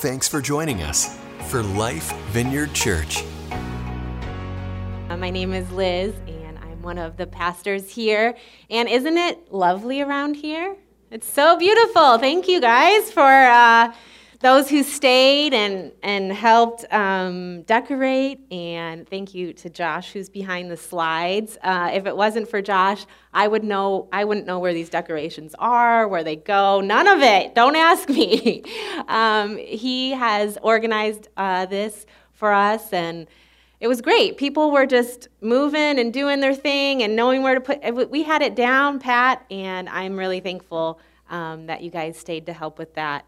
Thanks for joining us for Life Vineyard Church. My name is Liz, and I'm one of the pastors here. And isn't it lovely around here? It's so beautiful. Thank you guys for uh, those who stayed and, and helped um, decorate. And thank you to Josh, who's behind the slides. Uh, if it wasn't for Josh, I would know I wouldn't know where these decorations are, where they go. None of it. Don't ask me. um, he has organized uh, this for us and it was great. People were just moving and doing their thing and knowing where to put. We had it down, Pat, and I'm really thankful um, that you guys stayed to help with that.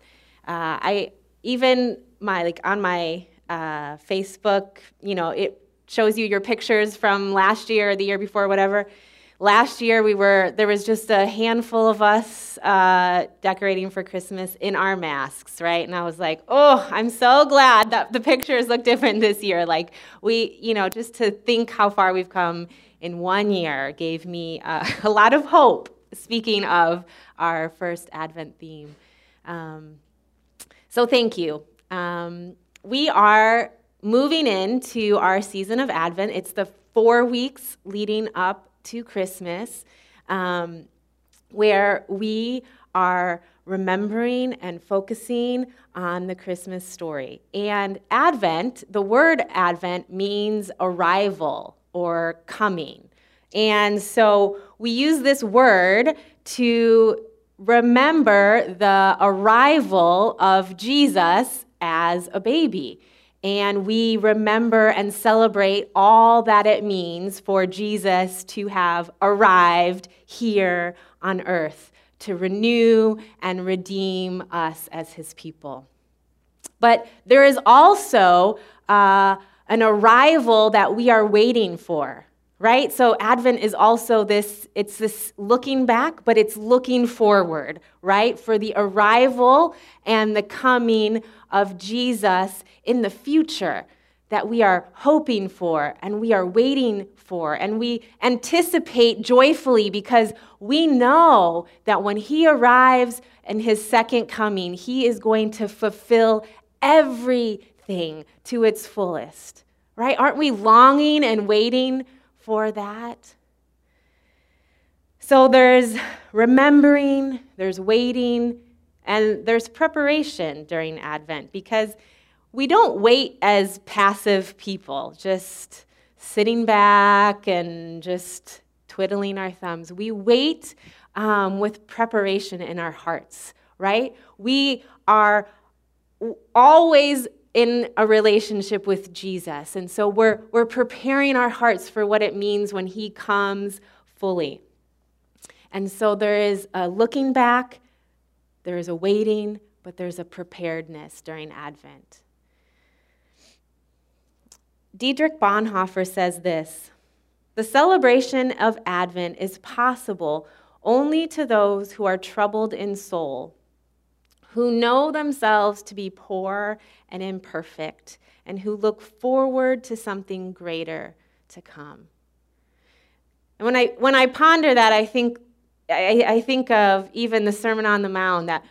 Uh, I even my like on my uh, Facebook, you know, it shows you your pictures from last year or the year before, whatever. Last year, we were there was just a handful of us uh, decorating for Christmas in our masks, right? And I was like, oh, I'm so glad that the pictures look different this year. Like we, you know, just to think how far we've come in one year gave me uh, a lot of hope. Speaking of our first Advent theme, um, so thank you. Um, we are moving into our season of Advent. It's the four weeks leading up to Christmas, um, where we are remembering and focusing on the Christmas story. And Advent, the word Advent means arrival or coming. And so we use this word to remember the arrival of Jesus as a baby and we remember and celebrate all that it means for Jesus to have arrived here on earth to renew and redeem us as his people. But there is also uh, an arrival that we are waiting for right? So advent is also this it's this looking back but it's looking forward right? For the arrival and the coming of jesus in the future that we are hoping for and we are waiting for. And we anticipate joyfully because we know that when he arrives in his second coming he is going to fulfill everything to its fullest right? Aren't we longing and waiting for that. So there's remembering, there's waiting, and there's preparation during Advent because we don't wait as passive people, just sitting back and just twiddling our thumbs. We wait um, with preparation in our hearts, right? We are always in a relationship with Jesus. And so we're, we're preparing our hearts for what it means when He comes fully. And so there is a looking back, there is a waiting, but there's a preparedness during Advent. Dietrich Bonhoeffer says this The celebration of Advent is possible only to those who are troubled in soul who know themselves to be poor and imperfect, and who look forward to something greater to come. And when I, when I ponder that, I think, I, I think of even the Sermon on the Mount that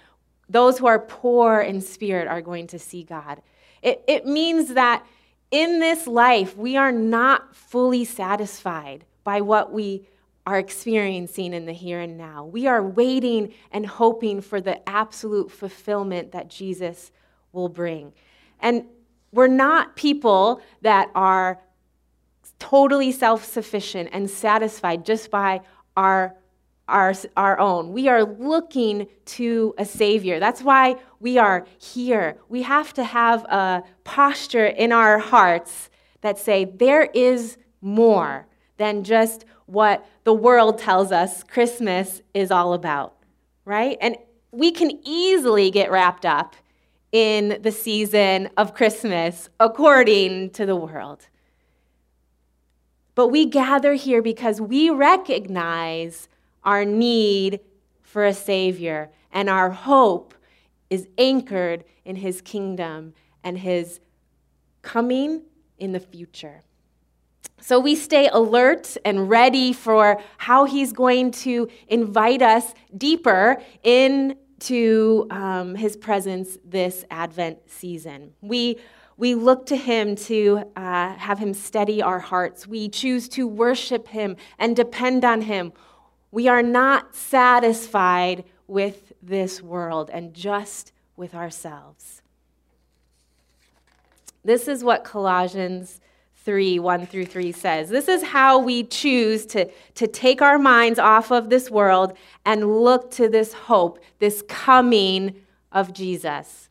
those who are poor in spirit are going to see God. It, it means that in this life, we are not fully satisfied by what we are experiencing in the here and now. We are waiting and hoping for the absolute fulfillment that Jesus will bring. And we're not people that are totally self sufficient and satisfied just by our, our, our own. We are looking to a Savior. That's why we are here. We have to have a posture in our hearts that say, there is more than just what the world tells us Christmas is all about, right? And we can easily get wrapped up in the season of Christmas according to the world. But we gather here because we recognize our need for a Savior, and our hope is anchored in His kingdom and His coming in the future. So we stay alert and ready for how he's going to invite us deeper into um, his presence this Advent season. We, we look to him to uh, have him steady our hearts. We choose to worship him and depend on him. We are not satisfied with this world and just with ourselves. This is what Colossians 3 1 through 3 says. This is how we choose to, to take our minds off of this world and look to this hope, this coming of Jesus.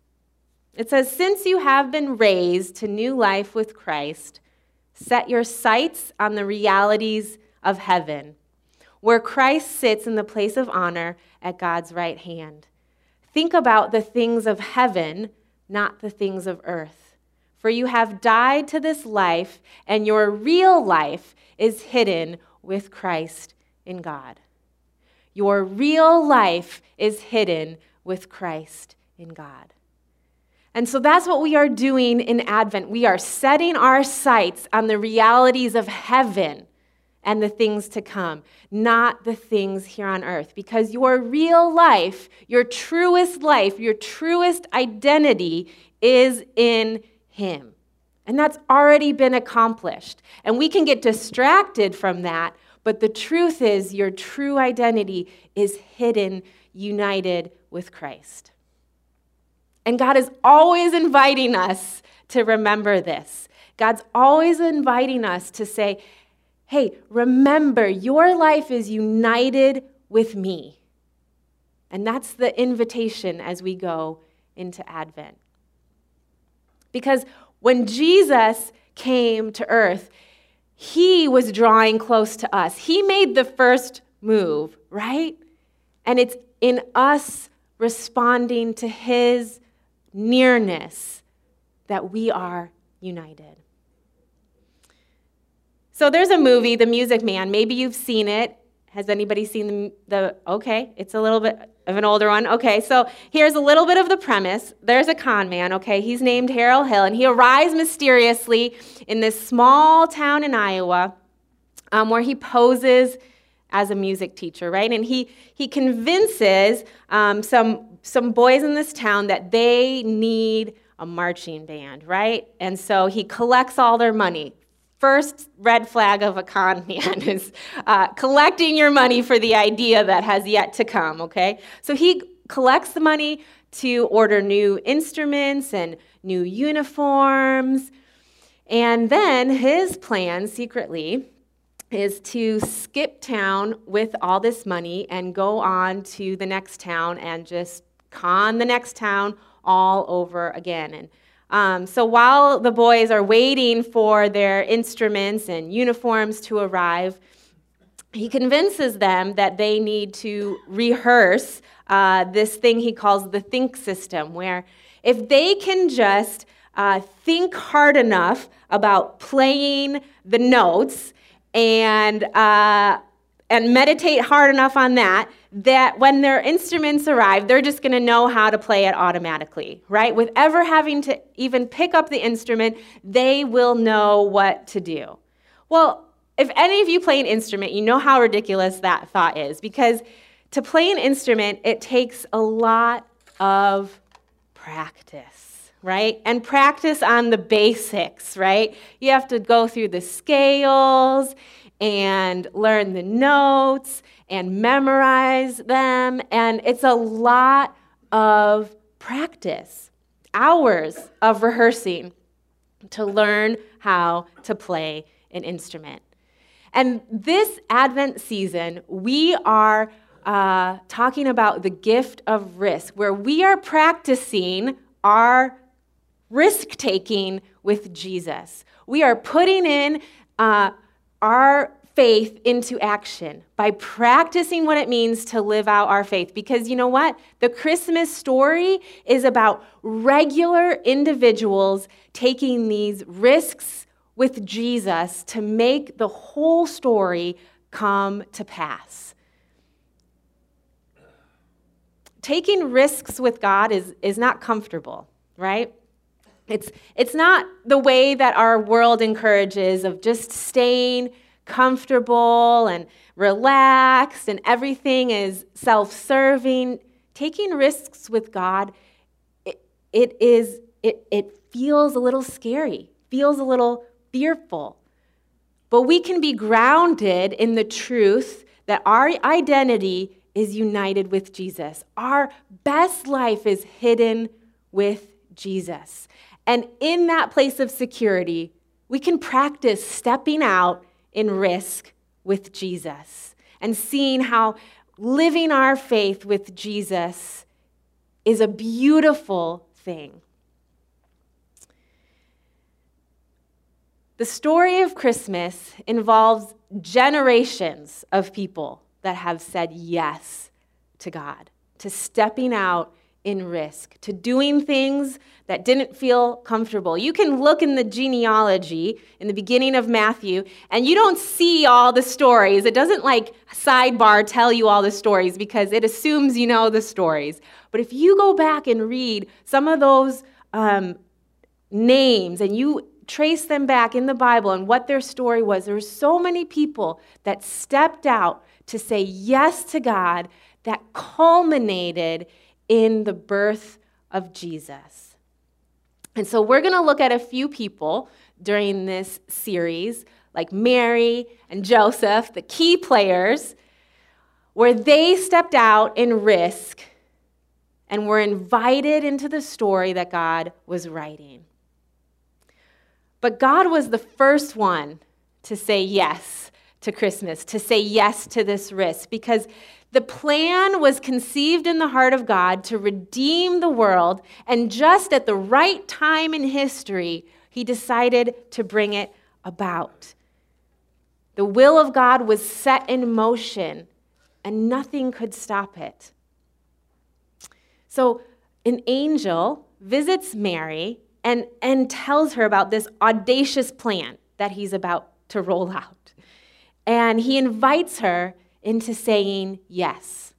It says, Since you have been raised to new life with Christ, set your sights on the realities of heaven, where Christ sits in the place of honor at God's right hand. Think about the things of heaven, not the things of earth. For you have died to this life, and your real life is hidden with Christ in God. Your real life is hidden with Christ in God. And so that's what we are doing in Advent. We are setting our sights on the realities of heaven and the things to come, not the things here on earth. Because your real life, your truest life, your truest identity is in him. And that's already been accomplished. And we can get distracted from that, but the truth is, your true identity is hidden, united with Christ. And God is always inviting us to remember this. God's always inviting us to say, hey, remember, your life is united with me. And that's the invitation as we go into Advent. Because when Jesus came to earth, he was drawing close to us. He made the first move, right? And it's in us responding to his nearness that we are united. So there's a movie, The Music Man. Maybe you've seen it. Has anybody seen the, the okay, it's a little bit of an older one. Okay, so here's a little bit of the premise. There's a con man, okay? He's named Harold Hill, and he arrives mysteriously in this small town in Iowa um, where he poses as a music teacher, right? And he, he convinces um, some, some boys in this town that they need a marching band, right? And so he collects all their money first red flag of a con man is uh, collecting your money for the idea that has yet to come, okay? So he collects the money to order new instruments and new uniforms. And then his plan secretly is to skip town with all this money and go on to the next town and just con the next town all over again. And um, so while the boys are waiting for their instruments and uniforms to arrive, he convinces them that they need to rehearse uh, this thing he calls the think system, where if they can just uh, think hard enough about playing the notes and uh, and meditate hard enough on that that when their instruments arrive, they're just going to know how to play it automatically, right? With ever having to even pick up the instrument, they will know what to do. Well, if any of you play an instrument, you know how ridiculous that thought is because to play an instrument, it takes a lot of practice, right? And practice on the basics, right? You have to go through the scales and learn the notes and memorize them. And it's a lot of practice, hours of rehearsing to learn how to play an instrument. And this Advent season, we are uh, talking about the gift of risk, where we are practicing our risk taking with Jesus. We are putting in uh, our faith into action by practicing what it means to live out our faith. Because you know what? The Christmas story is about regular individuals taking these risks with Jesus to make the whole story come to pass. Taking risks with God is, is not comfortable, right? It's, it's not the way that our world encourages of just staying comfortable and relaxed and everything is self serving. taking risks with God, it, it is it, it feels a little scary, feels a little fearful. But we can be grounded in the truth that our identity is united with Jesus. Our best life is hidden with Jesus. And in that place of security, we can practice stepping out in risk with Jesus and seeing how living our faith with Jesus is a beautiful thing. The story of Christmas involves generations of people that have said yes to God, to stepping out in risk, to doing things that didn't feel comfortable. You can look in the genealogy in the beginning of Matthew, and you don't see all the stories. It doesn't like sidebar tell you all the stories because it assumes you know the stories. But if you go back and read some of those um, names and you trace them back in the Bible and what their story was, there were so many people that stepped out to say yes to God that culminated in the birth of Jesus. And so we're going to look at a few people during this series, like Mary and Joseph, the key players, where they stepped out in risk and were invited into the story that God was writing. But God was the first one to say yes to Christmas, to say yes to this risk, because the plan was conceived in the heart of God to redeem the world, and just at the right time in history, he decided to bring it about. The will of God was set in motion, and nothing could stop it. So, an angel visits Mary and, and tells her about this audacious plan that he's about to roll out. And he invites her into saying yes.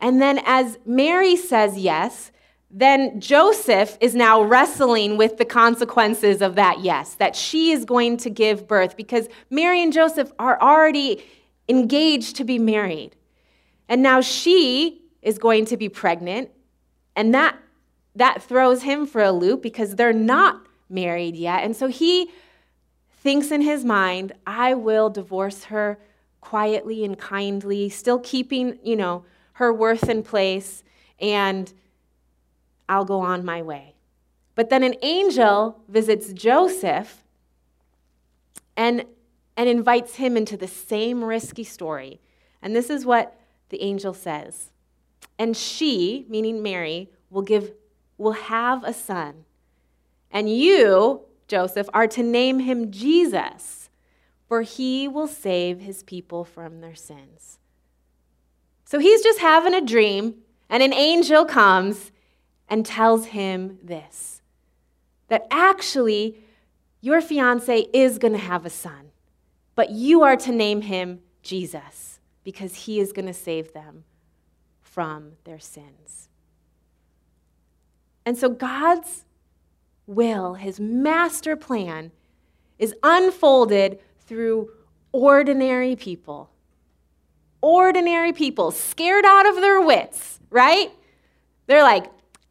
And then, as Mary says yes, then Joseph is now wrestling with the consequences of that yes, that she is going to give birth because Mary and Joseph are already engaged to be married. And now she is going to be pregnant, and that, that throws him for a loop because they're not married yet. And so he thinks in his mind, I will divorce her quietly and kindly, still keeping, you know, her worth in place, and I'll go on my way. But then an angel visits Joseph and, and invites him into the same risky story. And this is what the angel says. And she, meaning Mary, will give will have a son. And you, Joseph, are to name him Jesus for he will save his people from their sins. So he's just having a dream, and an angel comes and tells him this that actually, your fiance is going to have a son, but you are to name him Jesus because he is going to save them from their sins. And so God's will, his master plan, is unfolded through ordinary people. Ordinary people, scared out of their wits, right? They're like,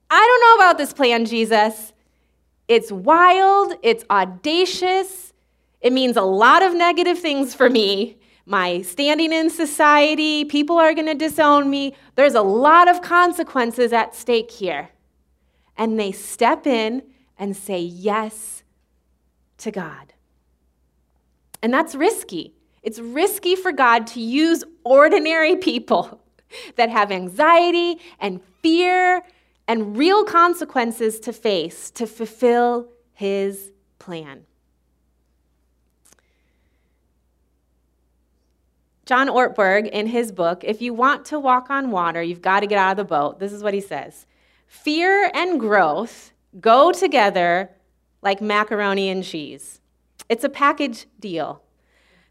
I don't know about this plan, Jesus. It's wild, it's audacious, it means a lot of negative things for me. My standing in society, people are going to disown me. There's a lot of consequences at stake here. And they step in and say yes to God. And that's risky. It's risky for God to use ordinary people that have anxiety and fear and real consequences to face to fulfill his plan. John Ortberg, in his book, If You Want to Walk on Water, You've Got to Get Out of the Boat, this is what he says Fear and growth go together like macaroni and cheese. It's a package deal.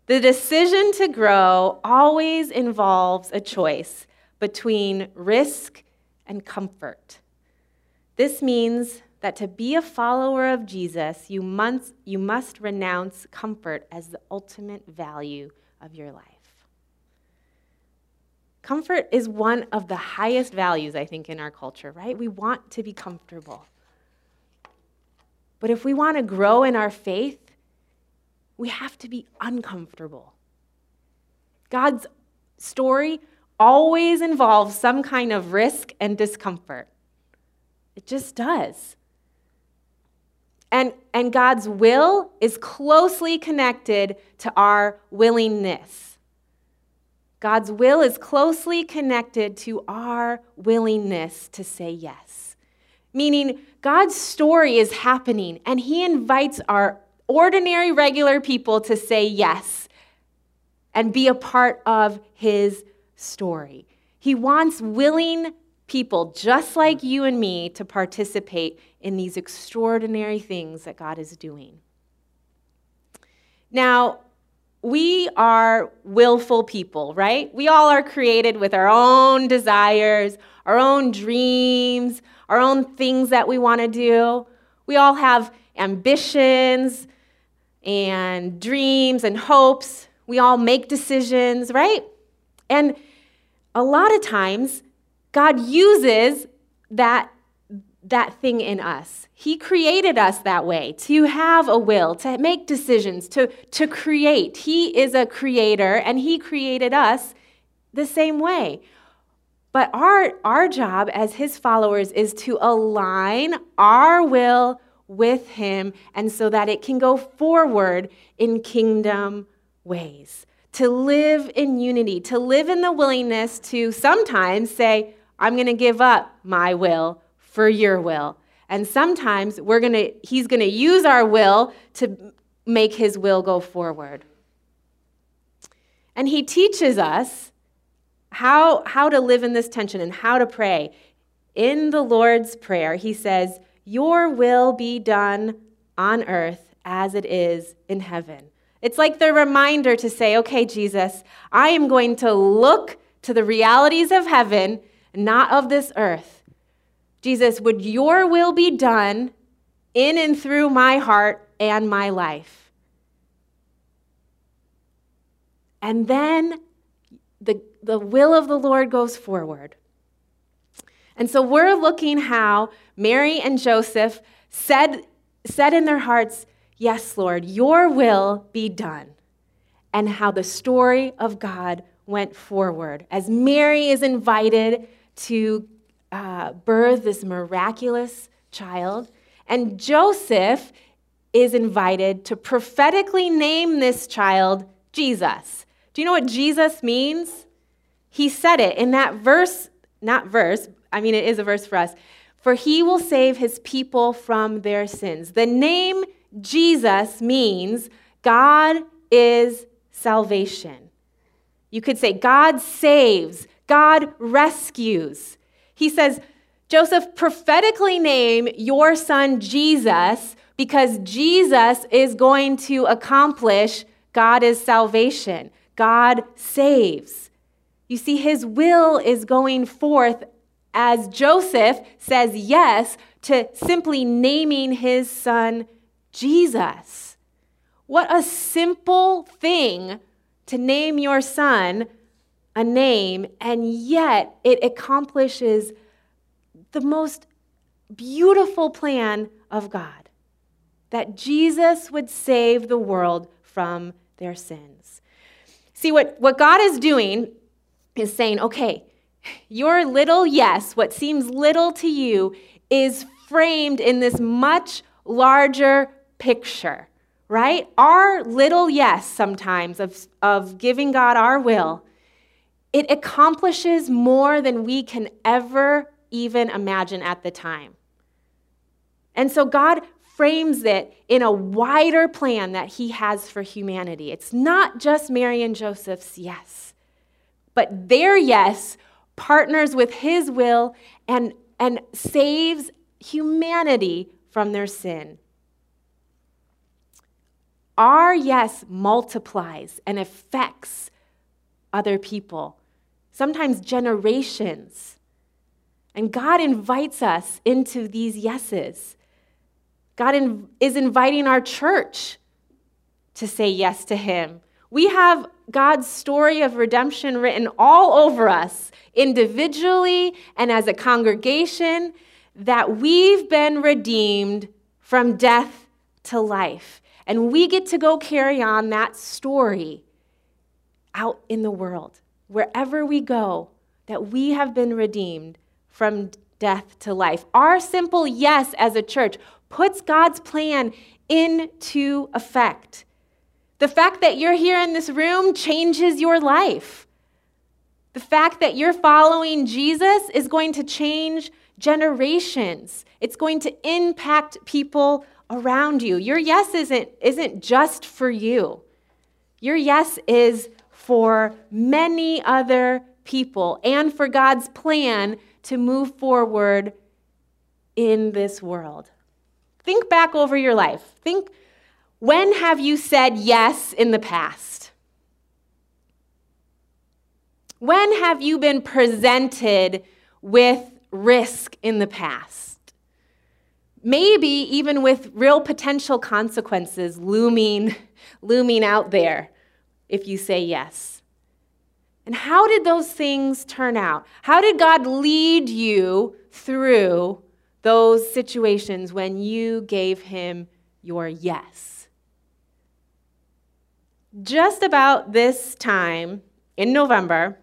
The decision to grow always involves a choice between risk and comfort. This means that to be a follower of Jesus, you must, you must renounce comfort as the ultimate value of your life. Comfort is one of the highest values, I think, in our culture, right? We want to be comfortable. But if we want to grow in our faith, we have to be uncomfortable. God's story always involves some kind of risk and discomfort. It just does. And, and God's will is closely connected to our willingness. God's will is closely connected to our willingness to say yes. Meaning, God's story is happening, and He invites our ordinary, regular people to say yes and be a part of His story. He wants willing people just like you and me to participate in these extraordinary things that God is doing. Now, we are willful people, right? We all are created with our own desires, our own dreams, our own things that we want to do. We all have ambitions and dreams and hopes. We all make decisions, right? And a lot of times, God uses that, that thing in us. He created us that way to have a will, to make decisions, to, to create. He is a creator, and He created us the same way. But our, our job as His followers is to align our will with Him, and so that it can go forward in kingdom ways. To live in unity, to live in the willingness to sometimes say, I'm going to give up my will for your will. And sometimes we're going to he's going to use our will to make his will go forward. And he teaches us how, how to live in this tension and how to pray. In the Lord's Prayer, he says, Your will be done on earth as it is in heaven. It's like the reminder to say, Okay, Jesus, I am going to look to the realities of heaven not of this earth. Jesus, would your will be done in and through my heart and my life? And then the, the will of the Lord goes forward. And so we're looking how Mary and Joseph said, said in their hearts, Yes, Lord, your will be done. And how the story of God went forward as Mary is invited to uh, birth this miraculous child. And Joseph is invited to prophetically name this child Jesus. Do you know what Jesus means? He said it in that verse, not verse, I mean, it is a verse for us. For he will save his people from their sins. The name Jesus means God is salvation. You could say God saves, God rescues. He says, Joseph, prophetically name your son Jesus because Jesus is going to accomplish God is salvation. God saves. You see, his will is going forth as Joseph says yes to simply naming his son Jesus. What a simple thing to name your son a name, and yet it accomplishes the most beautiful plan of God that Jesus would save the world from their sins. See, what, what God is doing is saying, okay, your little yes, what seems little to you, is framed in this much larger picture, right? Our little yes sometimes of, of giving God our will it accomplishes more than we can ever even imagine at the time. And so God frames it in a wider plan that He has for humanity. It's not just Mary and Joseph's yes, but their yes partners with His will and, and saves humanity from their sin. Our yes multiplies and affects other people sometimes generations. And God invites us into these yeses. God in, is inviting our church to say yes to Him. We have God's story of redemption written all over us, individually and as a congregation, that we've been redeemed from death to life. And we get to go carry on that story out in the world, wherever we go, that we have been redeemed from death to life. Our simple yes as a church puts God's plan into effect. The fact that you're here in this room changes your life. The fact that you're following Jesus is going to change generations. It's going to impact people around you. Your yes isn't, isn't just for you, your yes is for many other people and for God's plan to move forward in this world. Think back over your life. Think when have you said yes in the past? When have you been presented with risk in the past? Maybe even with real potential consequences looming, looming out there if you say yes. And how did those things turn out? How did God lead you through those situations when you gave Him your yes? Just about this time in November,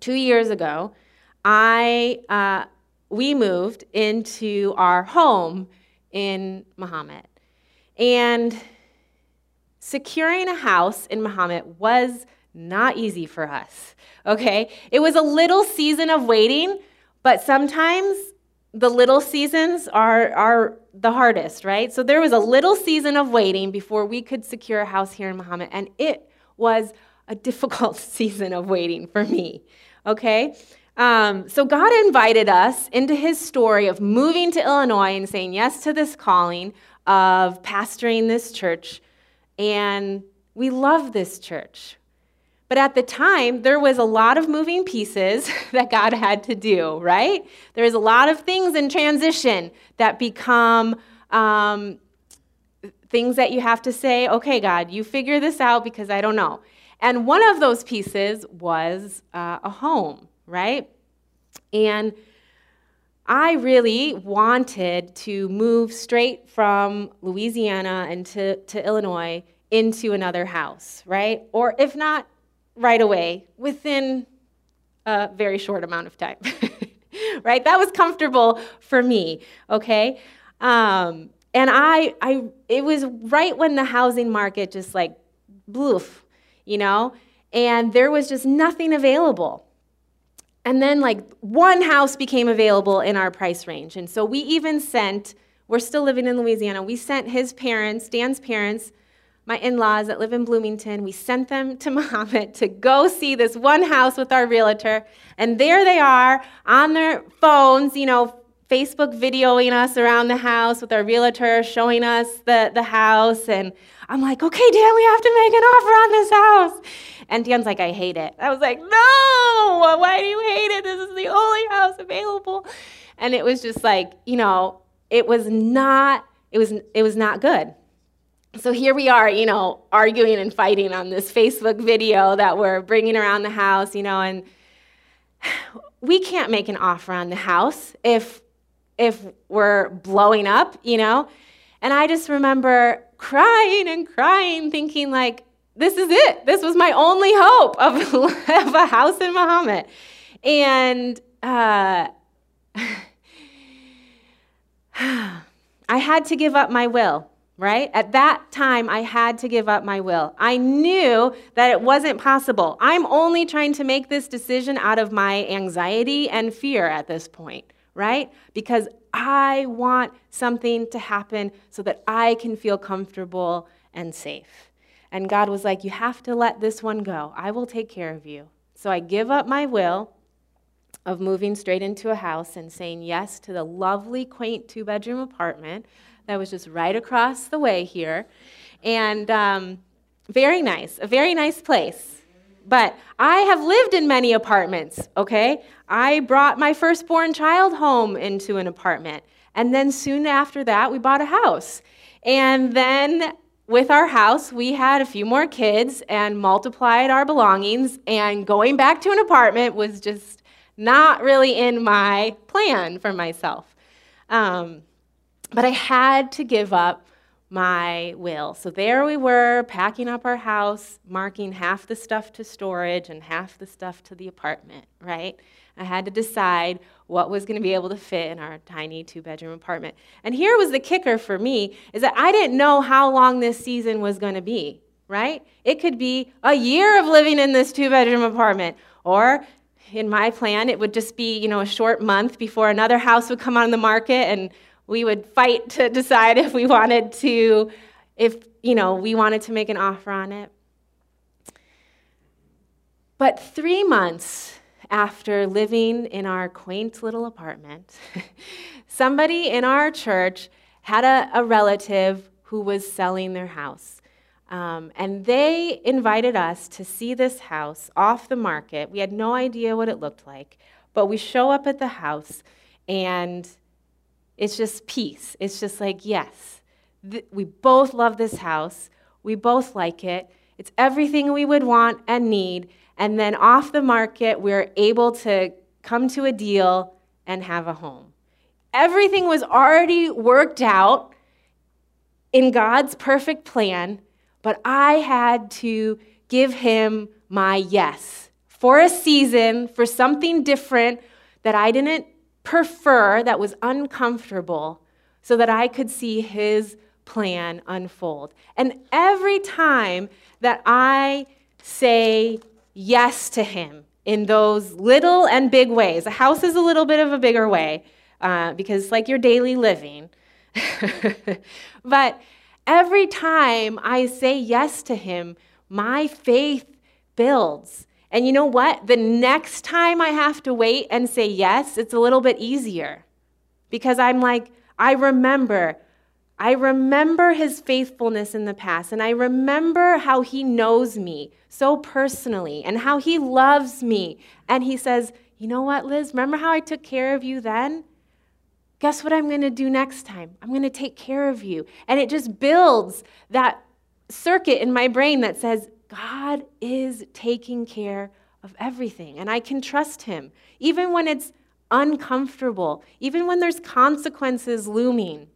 two years ago, I, uh, we moved into our home in Mahomet. And securing a house in Mahomet was not easy for us, okay? It was a little season of waiting, but sometimes the little seasons are, are the hardest, right? So there was a little season of waiting before we could secure a house here in Mahomet, and it was a difficult season of waiting for me, okay? Um, so God invited us into his story of moving to Illinois and saying yes to this calling of pastoring this church. And we love this church. But at the time, there was a lot of moving pieces that God had to do, right? There was a lot of things in transition that become um, things that you have to say, okay, God, you figure this out because I don't know. And one of those pieces was uh, a home, right? And I really wanted to move straight from Louisiana and to, to Illinois into another house, right? Or if not right away, within a very short amount of time, right? That was comfortable for me, okay? Um, and I, I, it was right when the housing market just like bloof, you know, and there was just nothing available. And then, like, one house became available in our price range. And so we even sent, we're still living in Louisiana, we sent his parents, Dan's parents, my in laws that live in Bloomington, we sent them to Mahomet to go see this one house with our realtor. And there they are on their phones, you know, Facebook videoing us around the house with our realtor, showing us the, the house. And I'm like, okay, Dan, we have to make an offer on this house. And Dan's like, I hate it. I was like, no, why do you hate it? This is the only house available. And it was just like, you know, it was not, it was, it was not good. So here we are, you know, arguing and fighting on this Facebook video that we're bringing around the house, you know, and we can't make an offer on the house if if we're blowing up, you know. And I just remember crying and crying, thinking like, this is it. This was my only hope of, of a house in Mahomet. And uh, I had to give up my will right? At that time, I had to give up my will. I knew that it wasn't possible. I'm only trying to make this decision out of my anxiety and fear at this point, right? Because I want something to happen so that I can feel comfortable and safe. And God was like, You have to let this one go. I will take care of you. So I give up my will of moving straight into a house and saying yes to the lovely, quaint two bedroom apartment that was just right across the way here. And um, very nice, a very nice place. But I have lived in many apartments, okay? I brought my firstborn child home into an apartment. And then soon after that, we bought a house. And then with our house, we had a few more kids and multiplied our belongings, and going back to an apartment was just not really in my plan for myself. Um, but I had to give up my will. So there we were, packing up our house, marking half the stuff to storage and half the stuff to the apartment, right? I had to decide what was going to be able to fit in our tiny two bedroom apartment. And here was the kicker for me is that I didn't know how long this season was going to be, right? It could be a year of living in this two bedroom apartment or in my plan it would just be, you know, a short month before another house would come on the market and we would fight to decide if we wanted to, if, you know, we wanted to make an offer on it. But three months after living in our quaint little apartment, somebody in our church had a, a relative who was selling their house. Um, and they invited us to see this house off the market. We had no idea what it looked like, but we show up at the house and it's just peace. It's just like, yes, th- we both love this house. We both like it. It's everything we would want and need. And then off the market, we're able to come to a deal and have a home. Everything was already worked out in God's perfect plan, but I had to give him my yes for a season, for something different that I didn't prefer that was uncomfortable so that I could see his plan unfold. And every time that I say yes to him in those little and big ways, a house is a little bit of a bigger way uh, because it's like your daily living. but every time I say yes to him, my faith builds. And you know what? The next time I have to wait and say yes, it's a little bit easier because I'm like, I remember. I remember his faithfulness in the past, and I remember how he knows me so personally and how he loves me. And he says, You know what, Liz? Remember how I took care of you then? Guess what I'm going to do next time? I'm going to take care of you. And it just builds that circuit in my brain that says, God is taking care of everything, and I can trust Him, even when it's uncomfortable, even when there's consequences looming,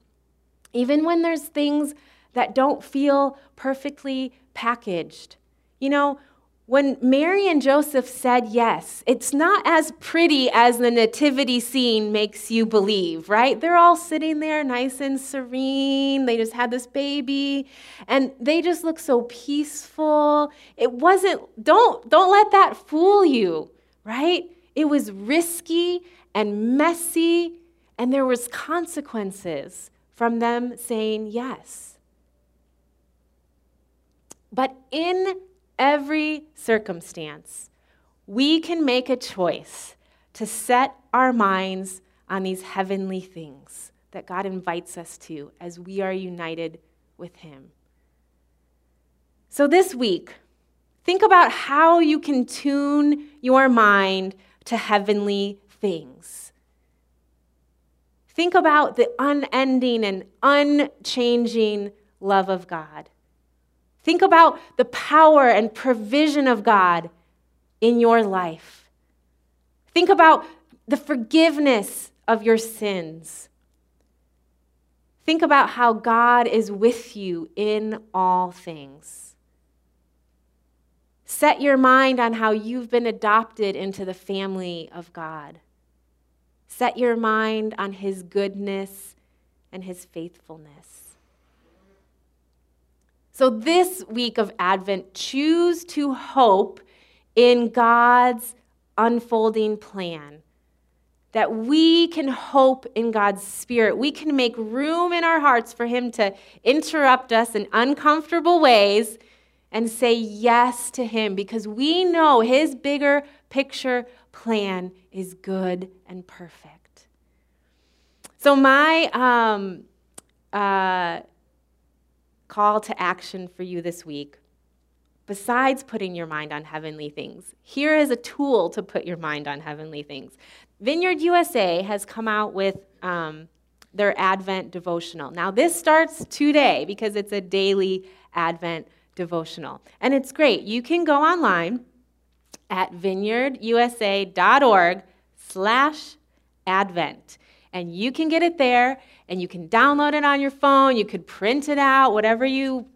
even when there's things that don't feel perfectly packaged. You know, when Mary and Joseph said yes, it's not as pretty as the nativity scene makes you believe, right? They're all sitting there nice and serene. They just had this baby and they just look so peaceful. It wasn't don't don't let that fool you, right? It was risky and messy and there was consequences from them saying yes. But in every circumstance, we can make a choice to set our minds on these heavenly things that God invites us to as we are united with Him. So, this week, think about how you can tune your mind to heavenly things. Think about the unending and unchanging love of God. Think about the power and provision of God in your life. Think about the forgiveness of your sins. Think about how God is with you in all things. Set your mind on how you've been adopted into the family of God. Set your mind on His goodness and His faithfulness. So, this week of Advent, choose to hope in God's unfolding plan. That we can hope in God's Spirit. We can make room in our hearts for Him to interrupt us in uncomfortable ways and say yes to Him because we know His bigger picture plan is good and perfect. So, my um, uh, call to action for you this week, besides putting your mind on heavenly things, here is a tool to put your mind on heavenly things. Vineyard USA has come out with um, their Advent devotional. Now, this starts today because it's a daily Advent devotional. And it's great. You can go online at vineyardusa.org slash Advent. And you can get it there and you can download it on your phone. You could print it out, whatever you,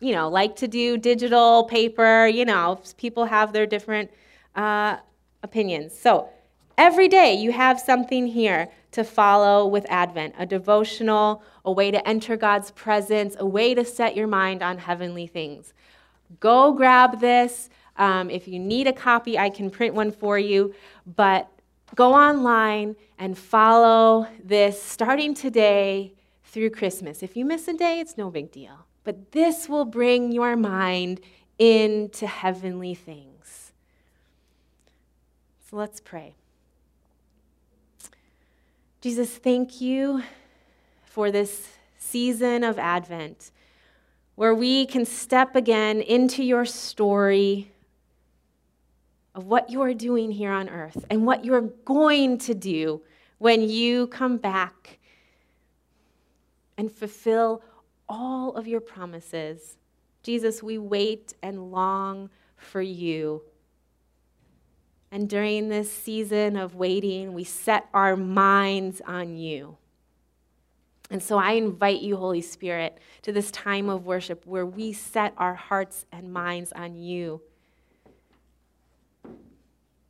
you know, like to do, digital, paper, you know, people have their different uh, opinions. So every day you have something here to follow with Advent a devotional, a way to enter God's presence, a way to set your mind on heavenly things. Go grab this. Um, if you need a copy, I can print one for you. But go online and follow this starting today through Christmas. If you miss a day, it's no big deal. But this will bring your mind into heavenly things. So let's pray. Jesus, thank you for this season of Advent where we can step again into your story of what you are doing here on earth and what you're going to do when you come back and fulfill all of your promises. Jesus, we wait and long for you. And during this season of waiting, we set our minds on you. And so I invite you, Holy Spirit, to this time of worship where we set our hearts and minds on you.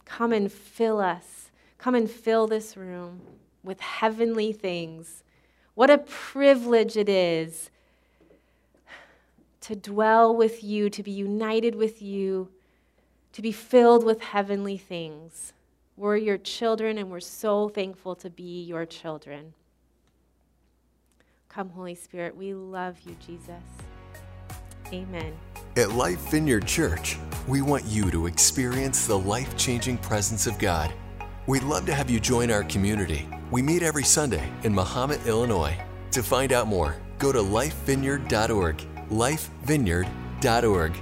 Come and fill us. Come and fill this room with heavenly things. What a privilege it is to dwell with you, to be united with you to be filled with heavenly things. We're your children, and we're so thankful to be your children. Come, Holy Spirit, we love you, Jesus. Amen. At Life Vineyard Church, we want you to experience the life changing presence of God. We'd love to have you join our community. We meet every Sunday in Mahomet, Illinois. To find out more, go to lifevineyard.org. Lifevineyard.org.